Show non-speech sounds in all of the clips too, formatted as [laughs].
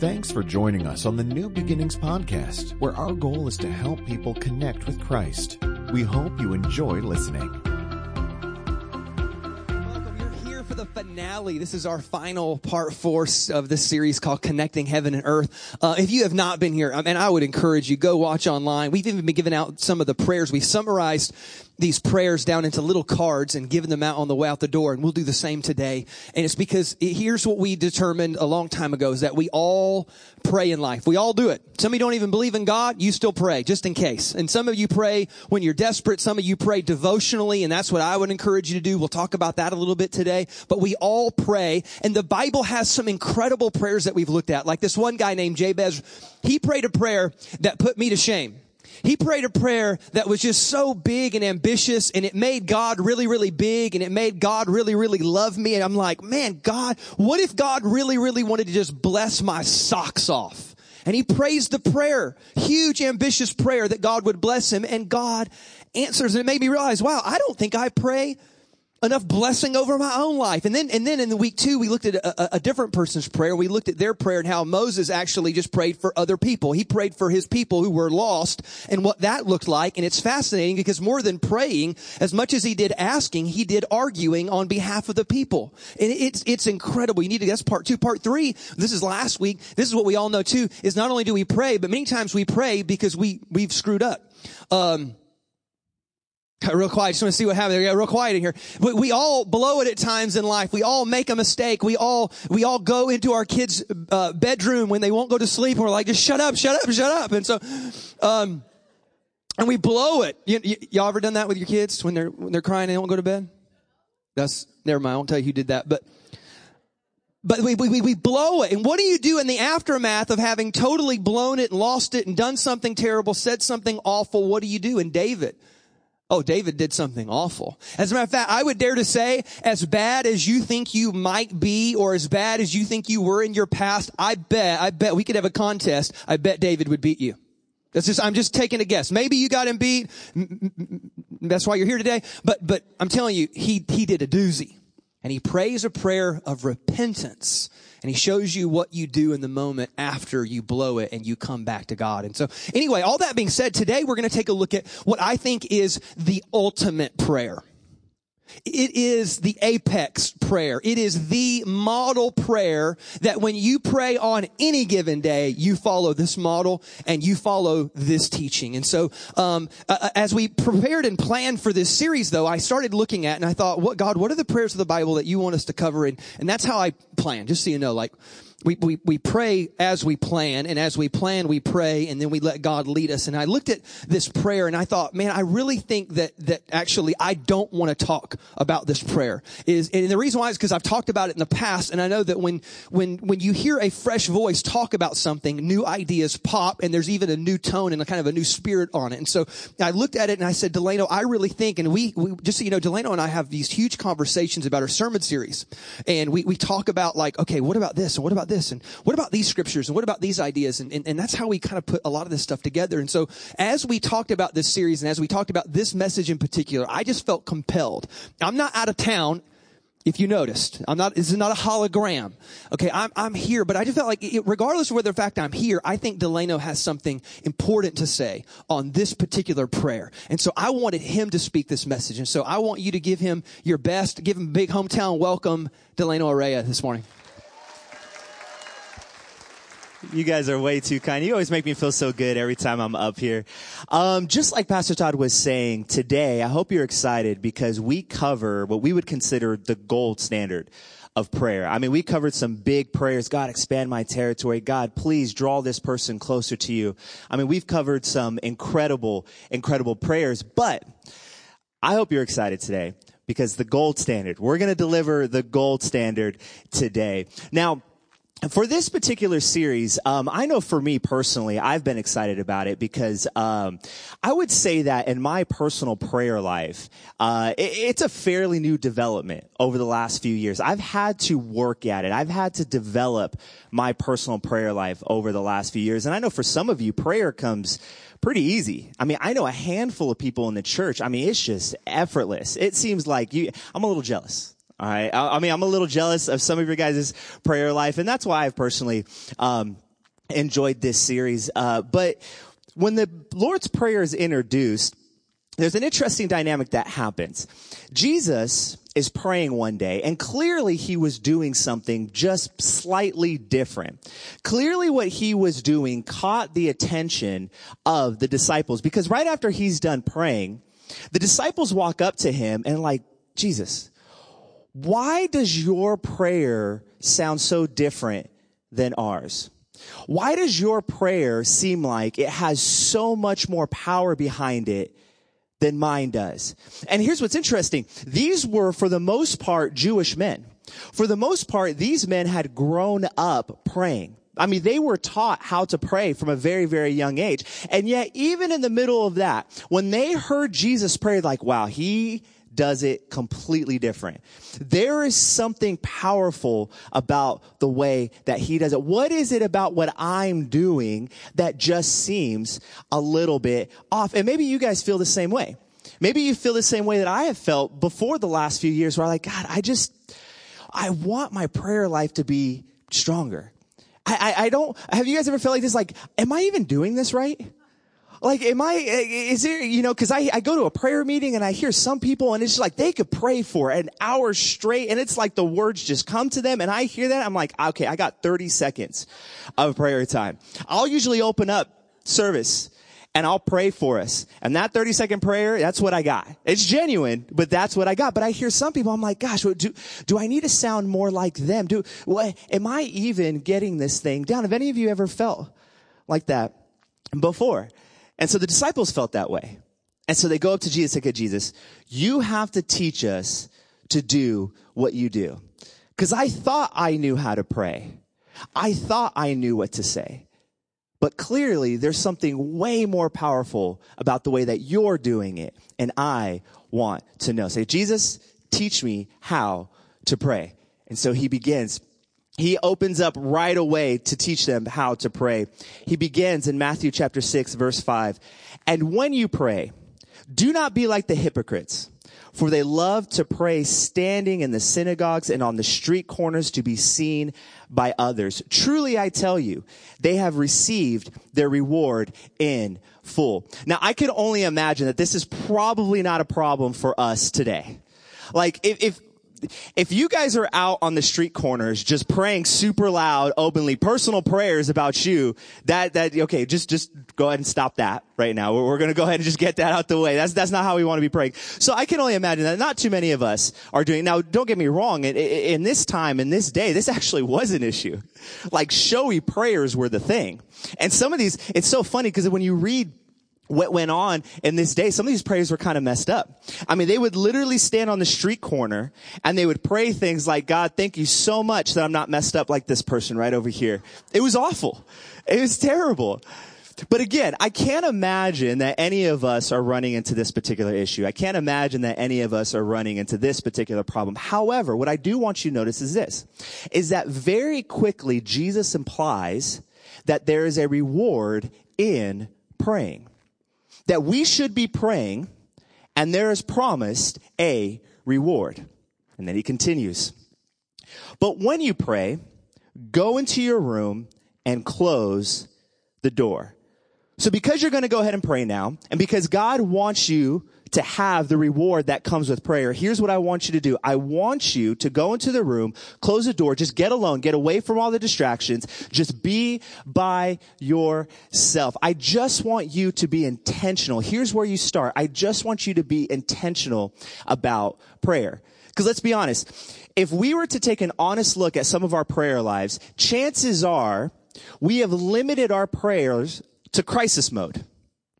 Thanks for joining us on the New Beginnings podcast, where our goal is to help people connect with Christ. We hope you enjoy listening. Welcome. You're here for the finale. This is our final part four of this series called Connecting Heaven and Earth. Uh, if you have not been here, and I would encourage you, go watch online. We've even been giving out some of the prayers. We've summarized these prayers down into little cards and giving them out on the way out the door. And we'll do the same today. And it's because here's what we determined a long time ago is that we all pray in life. We all do it. Some of you don't even believe in God. You still pray just in case. And some of you pray when you're desperate. Some of you pray devotionally. And that's what I would encourage you to do. We'll talk about that a little bit today, but we all pray. And the Bible has some incredible prayers that we've looked at. Like this one guy named Jabez. He prayed a prayer that put me to shame. He prayed a prayer that was just so big and ambitious and it made God really, really big and it made God really, really love me. And I'm like, man, God, what if God really, really wanted to just bless my socks off? And he prays the prayer, huge ambitious prayer that God would bless him and God answers. And it made me realize, wow, I don't think I pray enough blessing over my own life. And then, and then in the week two, we looked at a, a, different person's prayer. We looked at their prayer and how Moses actually just prayed for other people. He prayed for his people who were lost and what that looked like. And it's fascinating because more than praying, as much as he did asking, he did arguing on behalf of the people. And it's, it's incredible. You need to, that's part two. Part three, this is last week. This is what we all know too, is not only do we pray, but many times we pray because we, we've screwed up. Um, Real quiet. Just want to see what happens. Real quiet in here. We, we, all blow it at times in life. We all make a mistake. We all we all go into our kids' uh, bedroom when they won't go to sleep, we're like, "Just shut up, shut up, shut up." And so, um, and we blow it. You, y- y'all ever done that with your kids when they're when they're crying and they won't go to bed? That's never mind. I won't tell you who did that, but. But we, we, we blow it. And what do you do in the aftermath of having totally blown it and lost it and done something terrible, said something awful? What do you do? And David, Oh, David did something awful. As a matter of fact, I would dare to say, as bad as you think you might be, or as bad as you think you were in your past, I bet, I bet we could have a contest. I bet David would beat you. That's just, I'm just taking a guess. Maybe you got him beat. That's why you're here today. But, but I'm telling you, he, he did a doozy. And he prays a prayer of repentance and he shows you what you do in the moment after you blow it and you come back to God. And so anyway, all that being said, today we're going to take a look at what I think is the ultimate prayer. It is the apex prayer. It is the model prayer that when you pray on any given day, you follow this model and you follow this teaching. And so, um, uh, as we prepared and planned for this series, though, I started looking at and I thought, what God, what are the prayers of the Bible that you want us to cover? And, and that's how I plan, just so you know, like, we, we, we pray as we plan, and as we plan, we pray, and then we let God lead us. And I looked at this prayer and I thought, man, I really think that, that actually I don't want to talk about this prayer. Is, and the reason why is because I've talked about it in the past, and I know that when, when, when you hear a fresh voice talk about something, new ideas pop, and there's even a new tone and a kind of a new spirit on it. And so I looked at it and I said, Delano, I really think, and we, we just so you know, Delano and I have these huge conversations about our sermon series. And we, we talk about like, okay, what about this? And what about this? And what about these scriptures? And what about these ideas? And, and, and that's how we kind of put a lot of this stuff together. And so as we talked about this series and as we talked about this message in particular, I just felt compelled. I'm not out of town if you noticed, I'm not, this is not a hologram. Okay, I'm, I'm here, but I just felt like, it, regardless of whether the fact I'm here, I think Delano has something important to say on this particular prayer. And so I wanted him to speak this message. And so I want you to give him your best, give him a big hometown welcome, Delano Araya this morning. You guys are way too kind. You always make me feel so good every time I'm up here. Um, just like Pastor Todd was saying today, I hope you're excited because we cover what we would consider the gold standard of prayer. I mean, we covered some big prayers. God, expand my territory. God, please draw this person closer to you. I mean, we've covered some incredible, incredible prayers, but I hope you're excited today because the gold standard, we're going to deliver the gold standard today. Now, for this particular series, um, I know for me personally, I've been excited about it because um, I would say that in my personal prayer life, uh, it, it's a fairly new development over the last few years. I've had to work at it. I've had to develop my personal prayer life over the last few years, and I know for some of you, prayer comes pretty easy. I mean, I know a handful of people in the church. I mean, it's just effortless. It seems like you. I'm a little jealous. Right. I, I, mean, I'm a little jealous of some of your guys' prayer life, and that's why I've personally, um, enjoyed this series. Uh, but when the Lord's Prayer is introduced, there's an interesting dynamic that happens. Jesus is praying one day and clearly he was doing something just slightly different. Clearly what he was doing caught the attention of the disciples because right after he's done praying, the disciples walk up to him and like, Jesus, why does your prayer sound so different than ours? Why does your prayer seem like it has so much more power behind it than mine does. And here's what's interesting. These were, for the most part, Jewish men. For the most part, these men had grown up praying. I mean, they were taught how to pray from a very, very young age. And yet, even in the middle of that, when they heard Jesus pray, like, wow, he does it completely different. There is something powerful about the way that he does it. What is it about what I'm doing that just seems a little bit off? And maybe you guys feel the same way. Maybe you feel the same way that I have felt before the last few years where I'm like, God, I just, I want my prayer life to be stronger. I, I, I don't, have you guys ever felt like this? Like, am I even doing this right? Like, am I, eh, eh, is there, you know, cause I, I go to a prayer meeting and I hear some people and it's like they could pray for an hour straight and it's like the words just come to them and I hear that. I'm like, okay, I got 30 seconds of prayer time. I'll usually open up service and I'll pray for us. And that 30 second prayer, that's what I got. It's genuine, but that's what I got. But I hear some people, I'm like, gosh, do, do I need to sound more like them? Do, what, am I even getting this thing down? Have any of you ever felt like that before? And so the disciples felt that way. And so they go up to Jesus and say, Jesus, you have to teach us to do what you do. Cause I thought I knew how to pray. I thought I knew what to say. But clearly there's something way more powerful about the way that you're doing it. And I want to know. Say, Jesus, teach me how to pray. And so he begins he opens up right away to teach them how to pray. He begins in Matthew chapter 6 verse 5. And when you pray, do not be like the hypocrites, for they love to pray standing in the synagogues and on the street corners to be seen by others. Truly I tell you, they have received their reward in full. Now I can only imagine that this is probably not a problem for us today. Like if, if if you guys are out on the street corners just praying super loud, openly, personal prayers about you, that, that, okay, just, just go ahead and stop that right now. We're, we're going to go ahead and just get that out the way. That's, that's not how we want to be praying. So I can only imagine that not too many of us are doing, now don't get me wrong, in, in this time, in this day, this actually was an issue. Like showy prayers were the thing. And some of these, it's so funny because when you read what went on in this day, some of these prayers were kind of messed up. I mean, they would literally stand on the street corner and they would pray things like, God, thank you so much that I'm not messed up like this person right over here. It was awful. It was terrible. But again, I can't imagine that any of us are running into this particular issue. I can't imagine that any of us are running into this particular problem. However, what I do want you to notice is this, is that very quickly Jesus implies that there is a reward in praying that we should be praying and there is promised a reward. And then he continues. But when you pray, go into your room and close the door. So because you're going to go ahead and pray now, and because God wants you to have the reward that comes with prayer, here's what I want you to do. I want you to go into the room, close the door, just get alone, get away from all the distractions, just be by yourself. I just want you to be intentional. Here's where you start. I just want you to be intentional about prayer. Because let's be honest, if we were to take an honest look at some of our prayer lives, chances are we have limited our prayers to crisis mode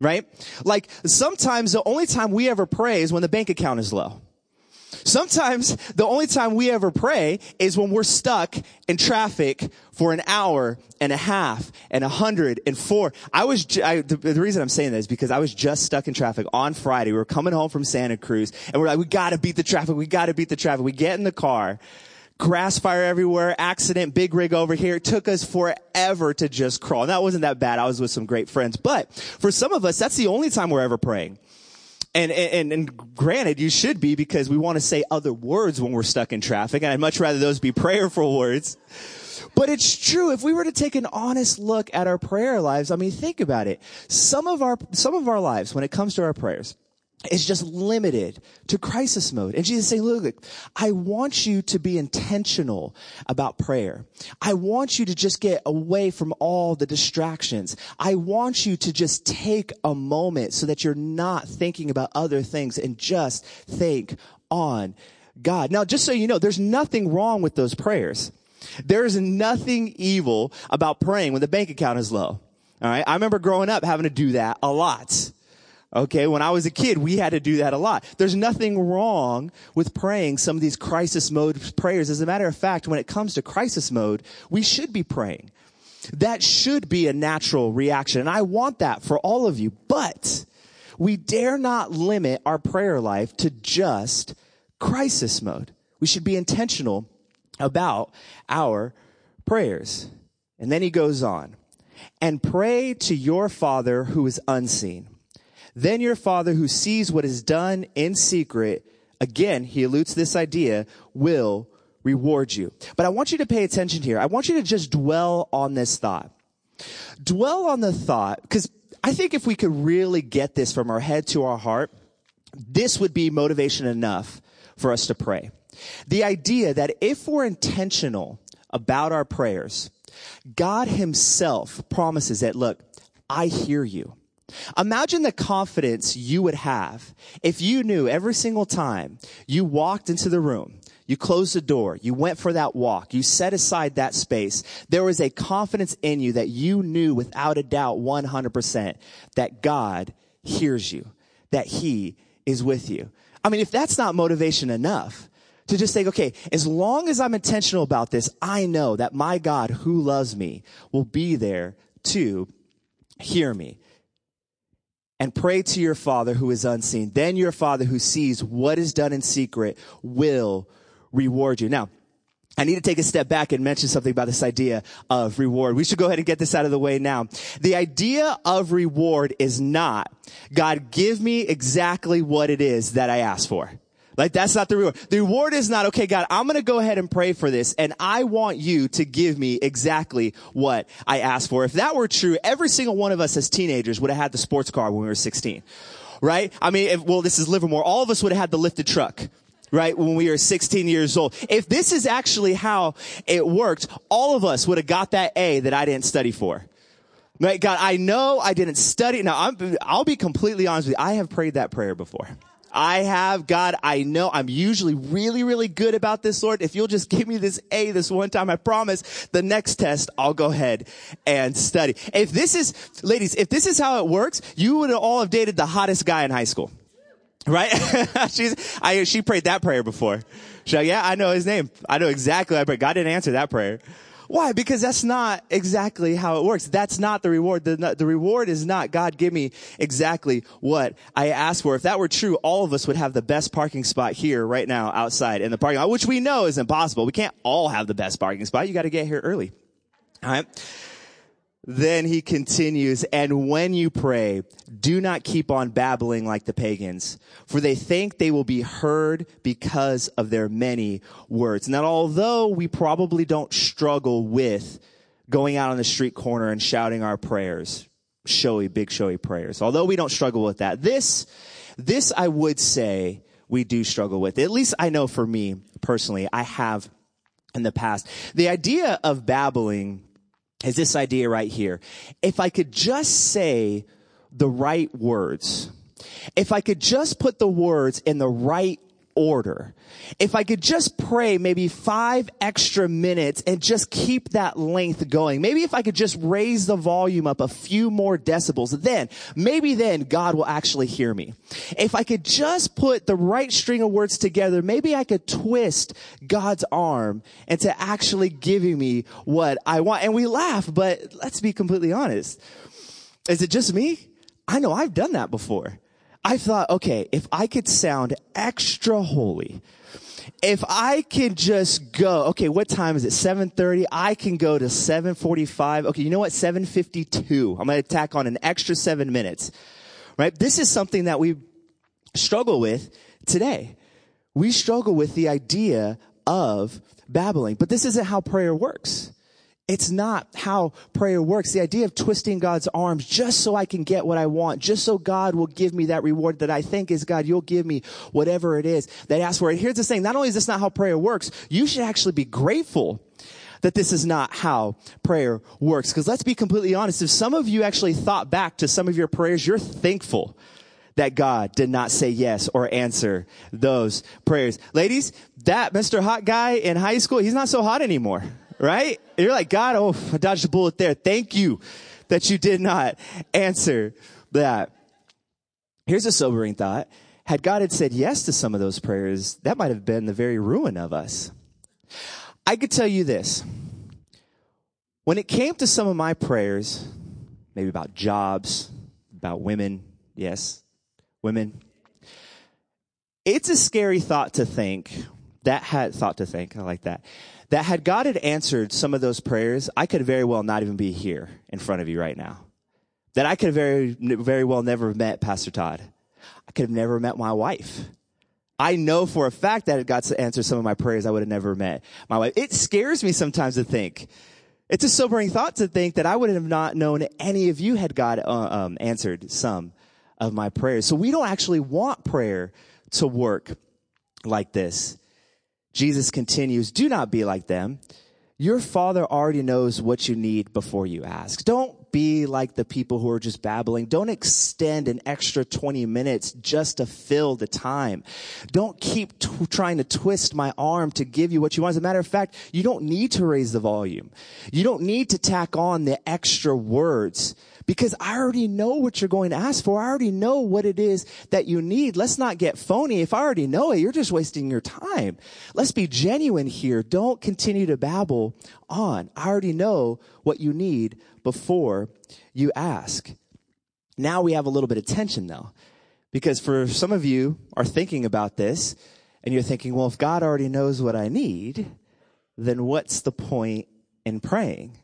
right? Like sometimes the only time we ever pray is when the bank account is low. Sometimes the only time we ever pray is when we're stuck in traffic for an hour and a half and a hundred and four. I was, I, the, the, reason I'm saying that is because I was just stuck in traffic on Friday. We were coming home from Santa Cruz and we're like, we gotta beat the traffic. We gotta beat the traffic. We get in the car grass fire everywhere, accident, big rig over here. It took us forever to just crawl. And that wasn't that bad. I was with some great friends. But for some of us, that's the only time we're ever praying. And, and, and granted, you should be because we want to say other words when we're stuck in traffic. And I'd much rather those be [laughs] prayerful words. But it's true. If we were to take an honest look at our prayer lives, I mean, think about it. Some of our, some of our lives, when it comes to our prayers, is just limited to crisis mode. And Jesus is saying, look, look, I want you to be intentional about prayer. I want you to just get away from all the distractions. I want you to just take a moment so that you're not thinking about other things and just think on God. Now, just so you know, there's nothing wrong with those prayers. There's nothing evil about praying when the bank account is low. All right. I remember growing up having to do that a lot. Okay, when I was a kid, we had to do that a lot. There's nothing wrong with praying some of these crisis mode prayers. As a matter of fact, when it comes to crisis mode, we should be praying. That should be a natural reaction. And I want that for all of you. But we dare not limit our prayer life to just crisis mode. We should be intentional about our prayers. And then he goes on and pray to your father who is unseen then your father who sees what is done in secret, again, he alludes this idea, will reward you. But I want you to pay attention here. I want you to just dwell on this thought. Dwell on the thought, because I think if we could really get this from our head to our heart, this would be motivation enough for us to pray. The idea that if we're intentional about our prayers, God himself promises that, look, I hear you. Imagine the confidence you would have if you knew every single time you walked into the room, you closed the door, you went for that walk, you set aside that space. There was a confidence in you that you knew without a doubt 100% that God hears you, that he is with you. I mean, if that's not motivation enough, to just think, okay, as long as I'm intentional about this, I know that my God who loves me will be there to hear me and pray to your Father who is unseen. Then your Father who sees what is done in secret will reward you. Now, I need to take a step back and mention something about this idea of reward. We should go ahead and get this out of the way now. The idea of reward is not, God, give me exactly what it is that I asked for. Like that's not the reward. The reward is not, okay, God, I'm going to go ahead and pray for this and I want you to give me exactly what I asked for. If that were true, every single one of us as teenagers would have had the sports car when we were 16. Right? I mean, if, well, this is Livermore. All of us would have had the lifted truck right? When we were 16 years old. If this is actually how it worked, all of us would have got that A that I didn't study for. Right? God, I know I didn't study. Now, I'm, I'll be completely honest with you. I have prayed that prayer before. I have, God, I know I'm usually really, really good about this, Lord. If you'll just give me this A this one time, I promise the next test, I'll go ahead and study. If this is, ladies, if this is how it works, you would all have dated the hottest guy in high school. Right? [laughs] She's, I, she prayed that prayer before. She's like, yeah, I know his name. I know exactly I prayed. God didn't answer that prayer. Why? Because that's not exactly how it works. That's not the reward. The, the reward is not, God, give me exactly what I asked for. If that were true, all of us would have the best parking spot here right now outside in the parking lot, which we know is impossible. We can't all have the best parking spot. You got to get here early. All right. Then he continues, and when you pray, do not keep on babbling like the pagans, for they think they will be heard because of their many words. Now, although we probably don't struggle with going out on the street corner and shouting our prayers, showy, big showy prayers, although we don't struggle with that, this, this I would say we do struggle with. At least I know for me personally, I have in the past. The idea of babbling is this idea right here. If I could just say the right words, if I could just put the words in the right order. If I could just pray maybe five extra minutes and just keep that length going. Maybe if I could just raise the volume up a few more decibels, then maybe then God will actually hear me. If I could just put the right string of words together, maybe I could twist God's arm into actually giving me what I want. And we laugh, but let's be completely honest. Is it just me? I know I've done that before. I thought, okay, if I could sound extra holy, if I could just go, okay, what time is it? 7.30? I can go to 7.45. Okay, you know what? 7.52. I'm going to tack on an extra seven minutes. Right? This is something that we struggle with today. We struggle with the idea of babbling, but this isn't how prayer works. It's not how prayer works. The idea of twisting God's arms just so I can get what I want, just so God will give me that reward that I think is God, you'll give me whatever it is that I ask for. And here's the thing. Not only is this not how prayer works, you should actually be grateful that this is not how prayer works. Because let's be completely honest. If some of you actually thought back to some of your prayers, you're thankful that God did not say yes or answer those prayers. Ladies, that Mr. Hot guy in high school, he's not so hot anymore right? You're like, God, oh, I dodged a bullet there. Thank you that you did not answer that. Here's a sobering thought. Had God had said yes to some of those prayers, that might have been the very ruin of us. I could tell you this. When it came to some of my prayers, maybe about jobs, about women, yes, women, it's a scary thought to think, that had thought to think, I like that, that had God had answered some of those prayers, I could very well not even be here in front of you right now. That I could very, very well never have met Pastor Todd. I could have never met my wife. I know for a fact that God to answer some of my prayers I would have never met my wife. It scares me sometimes to think. It's a sobering thought to think that I would have not known any of you had God uh, um, answered some of my prayers. So we don't actually want prayer to work like this. Jesus continues, do not be like them. Your father already knows what you need before you ask. Don't be like the people who are just babbling. Don't extend an extra 20 minutes just to fill the time. Don't keep t- trying to twist my arm to give you what you want. As a matter of fact, you don't need to raise the volume. You don't need to tack on the extra words because I already know what you're going to ask for. I already know what it is that you need. Let's not get phony. If I already know it, you're just wasting your time. Let's be genuine here. Don't continue to babble on. I already know what you need before you ask. Now we have a little bit of tension though, because for some of you are thinking about this and you're thinking, well, if God already knows what I need, then what's the point in praying?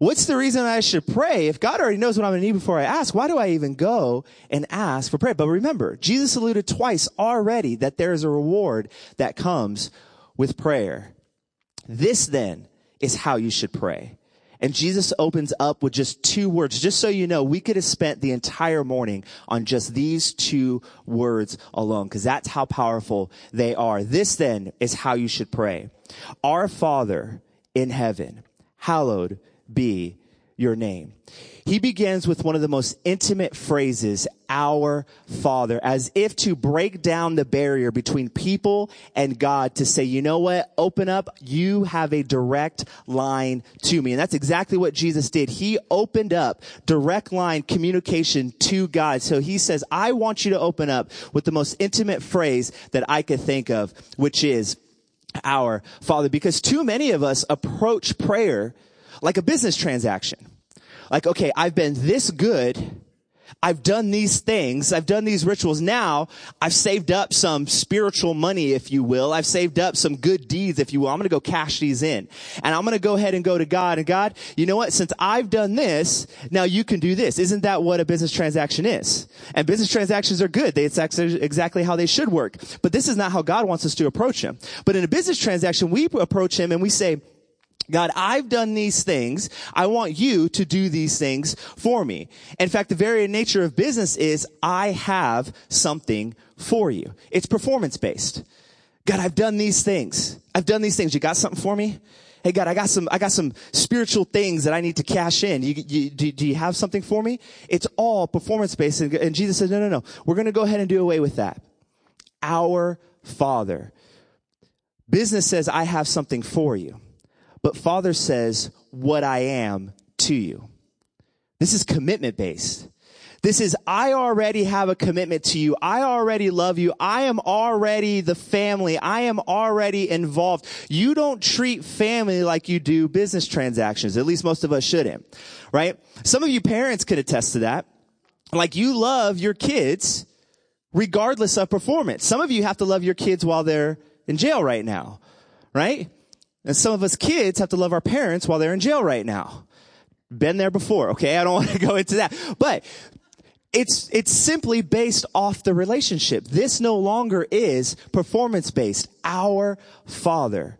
What's the reason I should pray? If God already knows what I'm going to need before I ask, why do I even go and ask for prayer? But remember, Jesus alluded twice already that there is a reward that comes with prayer. This then is how you should pray. And Jesus opens up with just two words. Just so you know, we could have spent the entire morning on just these two words alone, because that's how powerful they are. This then is how you should pray. Our Father in heaven, hallowed be your name. He begins with one of the most intimate phrases, our Father, as if to break down the barrier between people and God to say, you know what? Open up. You have a direct line to me. And that's exactly what Jesus did. He opened up direct line communication to God. So he says, I want you to open up with the most intimate phrase that I could think of, which is our Father. Because too many of us approach prayer like a business transaction. Like, okay, I've been this good. I've done these things. I've done these rituals. Now I've saved up some spiritual money, if you will. I've saved up some good deeds, if you will. I'm going to go cash these in and I'm going to go ahead and go to God and God, you know what? Since I've done this, now you can do this. Isn't that what a business transaction is? And business transactions are good. They, it's exactly how they should work. But this is not how God wants us to approach him. But in a business transaction, we approach him and we say, God, I've done these things. I want you to do these things for me. In fact, the very nature of business is I have something for you. It's performance based. God, I've done these things. I've done these things. You got something for me? Hey God, I got some, I got some spiritual things that I need to cash in. You, you, do, do, you have something for me? It's all performance based. And, and Jesus says, no, no, no. We're going to go ahead and do away with that. Our Father. Business says, I have something for you. But Father says, what I am to you. This is commitment based. This is, I already have a commitment to you. I already love you. I am already the family. I am already involved. You don't treat family like you do business transactions. At least most of us shouldn't, right? Some of you parents could attest to that. Like you love your kids regardless of performance. Some of you have to love your kids while they're in jail right now, right? And some of us kids have to love our parents while they're in jail right now. Been there before, okay? I don't [laughs] want to go into that. But it's, it's simply based off the relationship. This no longer is performance based. Our Father.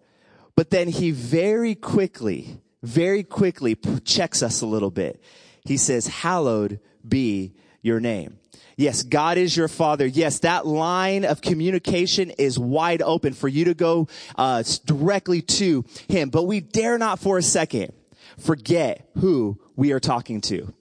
But then he very quickly, very quickly checks us a little bit. He says, hallowed be your name. Yes, God is your father. Yes, that line of communication is wide open for you to go uh, directly to him. But we dare not for a second forget who we are talking to.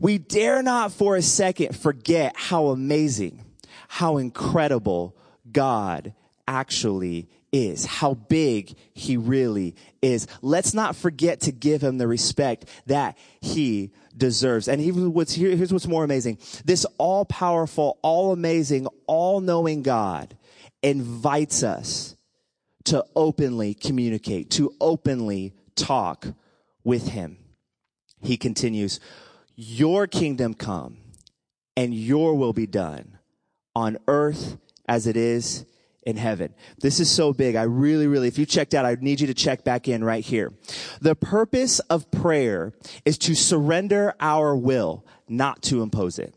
We dare not for a second forget how amazing, how incredible God actually is, how big he really is. Let's not forget to give him the respect that he deserves. And even what's here, here's what's more amazing. This all powerful, all amazing, all knowing God invites us to openly communicate, to openly talk with him. He continues, your kingdom come and your will be done on earth as it is in heaven. This is so big. I really, really, if you checked out, I need you to check back in right here. The purpose of prayer is to surrender our will, not to impose it.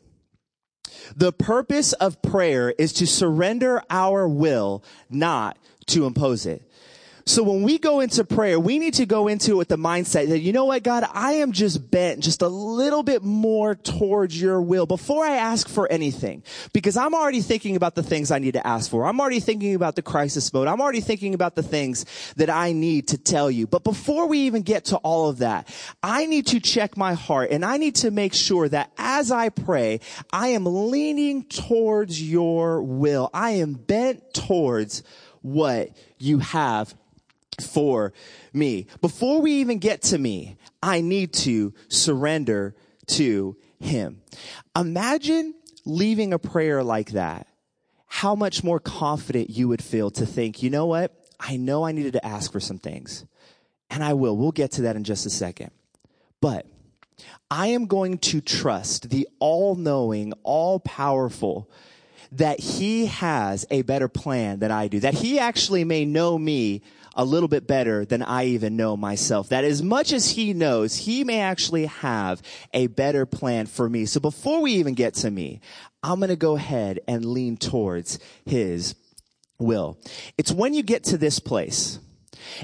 The purpose of prayer is to surrender our will, not to impose it. So when we go into prayer, we need to go into it with the mindset that, you know what, God, I am just bent just a little bit more towards your will before I ask for anything. Because I'm already thinking about the things I need to ask for. I'm already thinking about the crisis mode. I'm already thinking about the things that I need to tell you. But before we even get to all of that, I need to check my heart and I need to make sure that as I pray, I am leaning towards your will. I am bent towards what you have for me. Before we even get to me, I need to surrender to him. Imagine leaving a prayer like that. How much more confident you would feel to think, you know what? I know I needed to ask for some things and I will. We'll get to that in just a second. But I am going to trust the all knowing, all powerful, that he has a better plan than I do, that he actually may know me a little bit better than I even know myself. That as much as he knows, he may actually have a better plan for me. So before we even get to me, I'm going to go ahead and lean towards his will. It's when you get to this place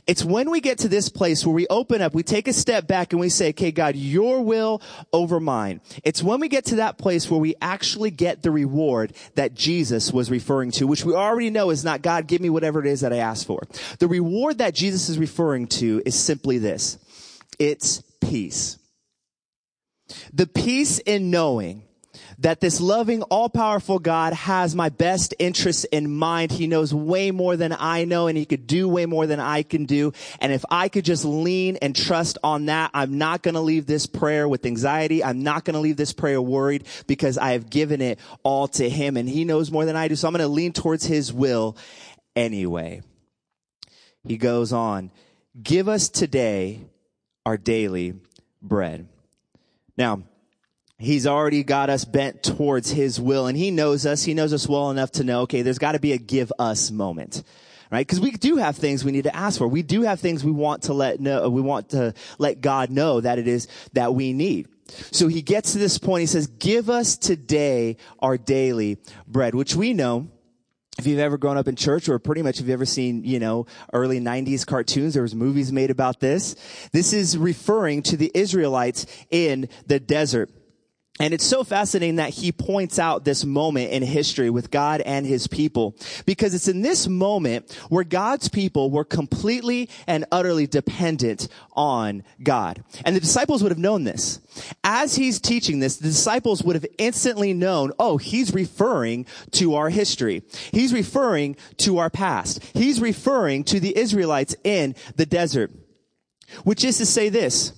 it's when we get to this place where we open up, we take a step back and we say, okay, God, your will over mine. It's when we get to that place where we actually get the reward that Jesus was referring to, which we already know is not God, give me whatever it is that I asked for. The reward that Jesus is referring to is simply this. It's peace. The peace in knowing that this loving, all powerful God has my best interests in mind. He knows way more than I know and he could do way more than I can do. And if I could just lean and trust on that, I'm not going to leave this prayer with anxiety. I'm not going to leave this prayer worried because I have given it all to him and he knows more than I do. So I'm going to lean towards his will anyway. He goes on, give us today our daily bread. Now, He's already got us bent towards his will and he knows us. He knows us well enough to know, okay, there's got to be a give us moment. Right? Because we do have things we need to ask for. We do have things we want to let know, we want to let God know that it is that we need. So he gets to this point. He says, give us today our daily bread, which we know if you've ever grown up in church or pretty much if you've ever seen, you know, early 90s cartoons, there was movies made about this. This is referring to the Israelites in the desert. And it's so fascinating that he points out this moment in history with God and his people because it's in this moment where God's people were completely and utterly dependent on God. And the disciples would have known this. As he's teaching this, the disciples would have instantly known, oh, he's referring to our history. He's referring to our past. He's referring to the Israelites in the desert. Which is to say this,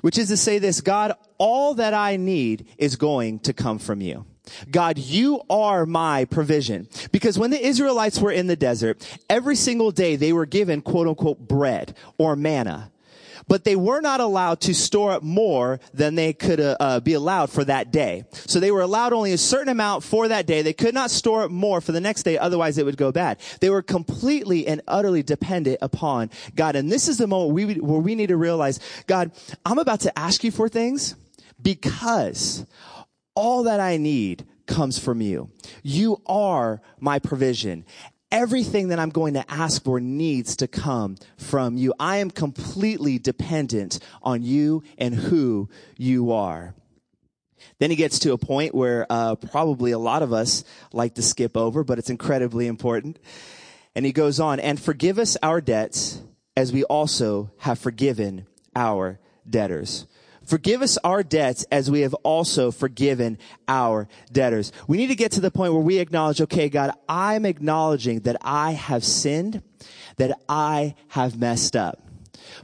which is to say this, God, all that I need is going to come from you. God, you are my provision. Because when the Israelites were in the desert, every single day they were given quote unquote bread or manna but they were not allowed to store up more than they could uh, uh, be allowed for that day. So they were allowed only a certain amount for that day. They could not store up more for the next day, otherwise it would go bad. They were completely and utterly dependent upon God. And this is the moment we, where we need to realize, God, I'm about to ask you for things because all that I need comes from you. You are my provision. everything that I'm going to ask for needs to come from you. I am completely dependent on you and who you are. Then he gets to a point where uh, probably a lot of us like to skip over, but it's incredibly important. And he goes on, and forgive us our debts as we also have forgiven our debtors. Forgive us our debts as we have also forgiven our debtors. We need to get to the point where we acknowledge, okay, God, I'm acknowledging that I have sinned, that I have messed up.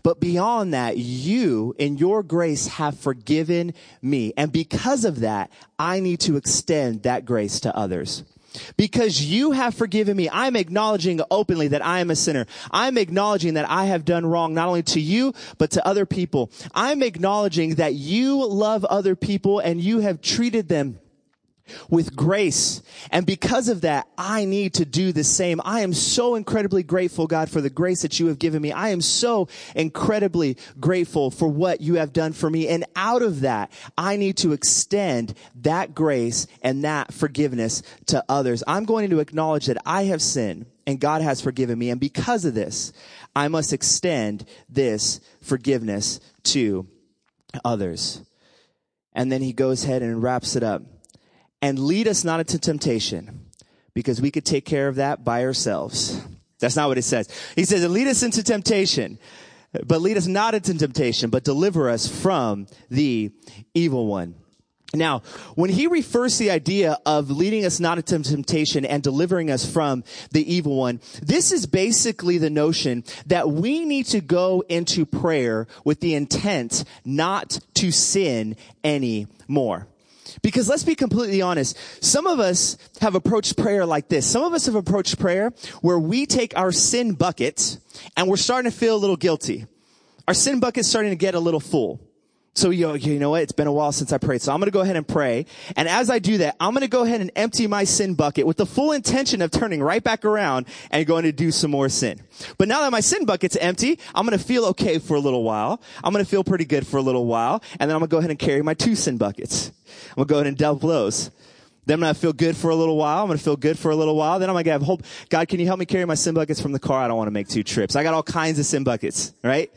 But beyond that, you in your grace have forgiven me. And because of that, I need to extend that grace to others. Because you have forgiven me, I'm acknowledging openly that I am a sinner. I'm acknowledging that I have done wrong not only to you, but to other people. I'm acknowledging that you love other people and you have treated them with grace. And because of that, I need to do the same. I am so incredibly grateful, God, for the grace that you have given me. I am so incredibly grateful for what you have done for me. And out of that, I need to extend that grace and that forgiveness to others. I'm going to acknowledge that I have sinned and God has forgiven me. And because of this, I must extend this forgiveness to others. And then he goes ahead and wraps it up and lead us not into temptation because we could take care of that by ourselves. That's not what it says. He says, lead us into temptation, but lead us not into temptation, but deliver us from the evil one. Now, when he refers to the idea of leading us not into temptation and delivering us from the evil one, this is basically the notion that we need to go into prayer with the intent not to sin anymore. Because let's be completely honest. Some of us have approached prayer like this. Some of us have approached prayer where we take our sin bucket and we're starting to feel a little guilty. Our sin bucket's starting to get a little full. So you know, you know what? It's been a while since I prayed. So I'm going to go ahead and pray. And as I do that, I'm going to go ahead and empty my sin bucket with the full intention of turning right back around and going to do some more sin. But now that my sin bucket's empty, I'm going to feel okay for a little while. I'm going to feel pretty good for a little while. And then I'm going to go ahead and carry my two sin buckets. I'm going to go ahead and double those. Then I'm going to feel good for a little while. I'm going to feel good for a little while. Then I'm going to have hope. God, can you help me carry my sin buckets from the car? I don't want to make two trips. I got all kinds of sin buckets, right?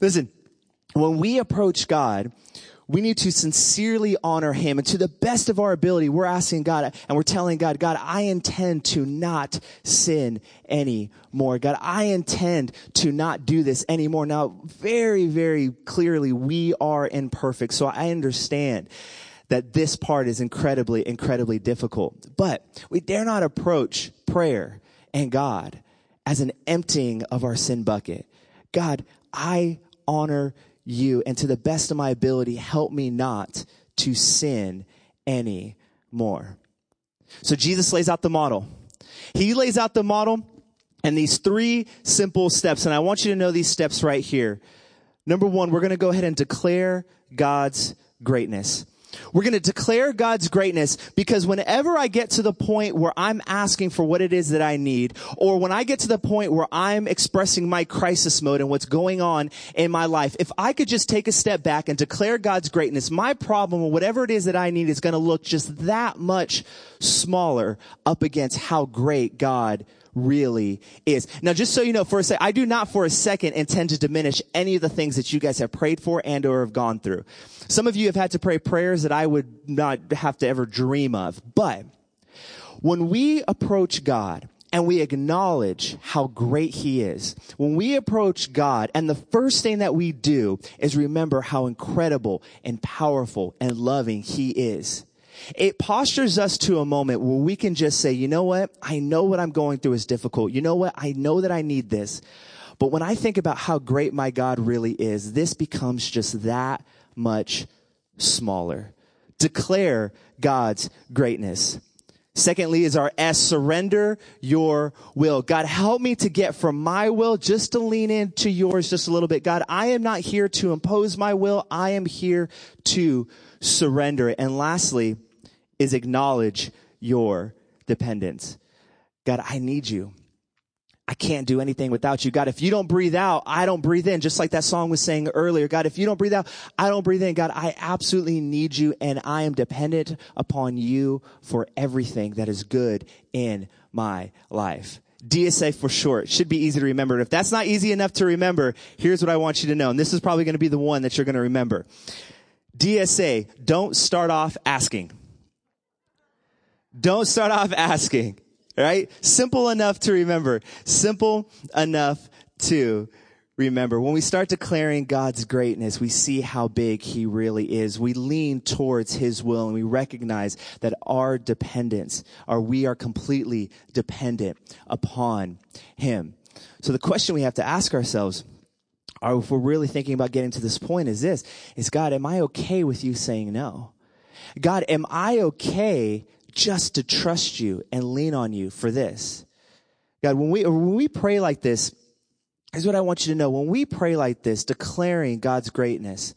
Listen, when we approach God, we need to sincerely honor him. And to the best of our ability we're asking god and we're telling god god i intend to not sin anymore. God i intend to not do this anymore. Now very very clearly we are imperfect. So i understand that this part is incredibly incredibly difficult. But we dare not approach prayer and god as an emptying of our sin bucket. God i honor you and to the best of my ability, help me not to sin any more. So Jesus lays out the model. He lays out the model and these three simple steps. And I want you to know these steps right here. Number one, we're going to go ahead and declare God's greatness. We're going to declare God's greatness because whenever I get to the point where I'm asking for what it is that I need, or when I get to the point where I'm expressing my crisis mode and what's going on in my life, if I could just take a step back and declare God's greatness, my problem or whatever it is that I need is going to look just that much smaller up against how great God really is. Now, just so you know, for a second, I do not for a second intend to diminish any of the things that you guys have prayed for and or have gone through. Some of you have had to pray prayers that I would not have to ever dream of. But when we approach God, and we acknowledge how great he is. When we approach God, and the first thing that we do is remember how incredible and powerful and loving he is. It postures us to a moment where we can just say, you know what? I know what I'm going through is difficult. You know what? I know that I need this. But when I think about how great my God really is, this becomes just that much smaller. Declare God's greatness. Secondly is our S, surrender your will. God, help me to get from my will just to lean into yours just a little bit. God, I am not here to impose my will. I am here to surrender it. And lastly is acknowledge your dependence. God, I need you. I can't do anything without you. God, if you don't breathe out, I don't breathe in. Just like that song was saying earlier. God, if you don't breathe out, I don't breathe in. God, I absolutely need you and I am dependent upon you for everything that is good in my life. DSA for short. Should be easy to remember. If that's not easy enough to remember, here's what I want you to know. And this is probably going to be the one that you're going to remember. DSA, don't start off asking. Don't start off asking, right? Simple enough to remember. Simple enough to remember. When we start declaring God's greatness, we see how big He really is. We lean towards His will and we recognize that our dependence, or we are completely dependent upon Him. So the question we have to ask ourselves, or if we're really thinking about getting to this point, is this, is God, am I okay with you saying no? God, am I okay just to trust you and lean on you for this? God, when we, when we pray like this, Here's what I want you to know. When we pray like this, declaring God's greatness,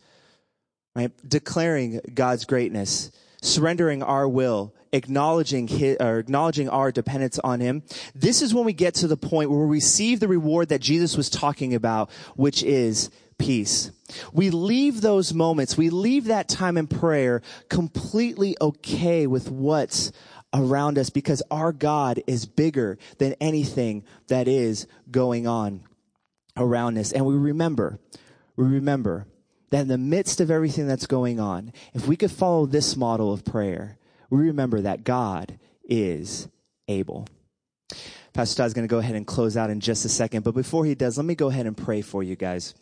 right? Declaring God's greatness, surrendering our will, acknowledging his, or acknowledging our dependence on him. This is when we get to the point where we receive the reward that Jesus was talking about, which is peace. We leave those moments, we leave that time in prayer completely okay with what's around us because our God is bigger than anything that is going on around us. And we remember, we remember that in the midst of everything that's going on, if we could follow this model of prayer, we remember that God is able. Pastor Todd's going to go ahead and close out in just a second. But before he does, let me go ahead and pray for you guys.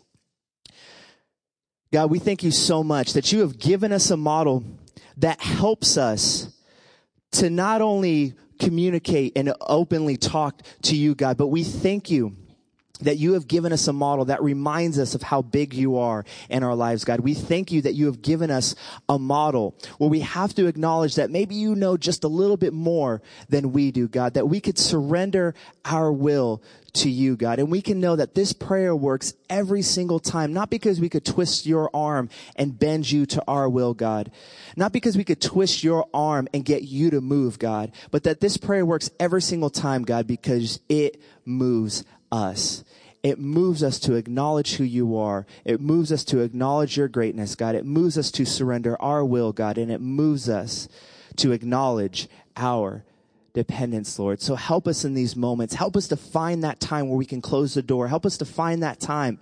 God, we thank you so much that you have given us a model that helps us to not only communicate and openly talk to you, God, but we thank you that you have given us a model that reminds us of how big you are in our lives, God. We thank you that you have given us a model where we have to acknowledge that maybe you know just a little bit more than we do, God, that we could surrender our will to you, God. And we can know that this prayer works every single time, not because we could twist your arm and bend you to our will, God. Not because we could twist your arm and get you to move, God, but that this prayer works every single time, God, because it moves us. It moves us to acknowledge who you are. It moves us to acknowledge your greatness, God. It moves us to surrender our will, God. And it moves us to acknowledge our dependence, Lord. So help us in these moments. Help us to find that time where we can close the door. Help us to find that time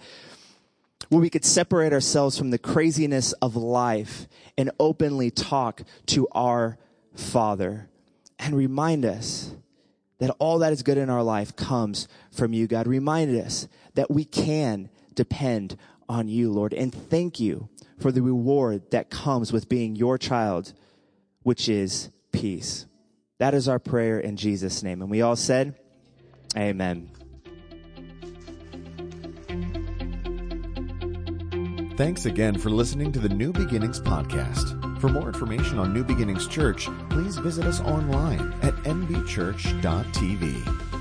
where we could separate ourselves from the craziness of life and openly talk to our Father and remind us that all that is good in our life comes from you, God. Remind us that we can depend on you, Lord. And thank you for the reward that comes with being your child, which is peace. That is our prayer in Jesus' name. And we all said, Amen. Thanks again for listening to the New Beginnings podcast. For more information on New Beginnings Church, please visit us online at nbchurch.tv.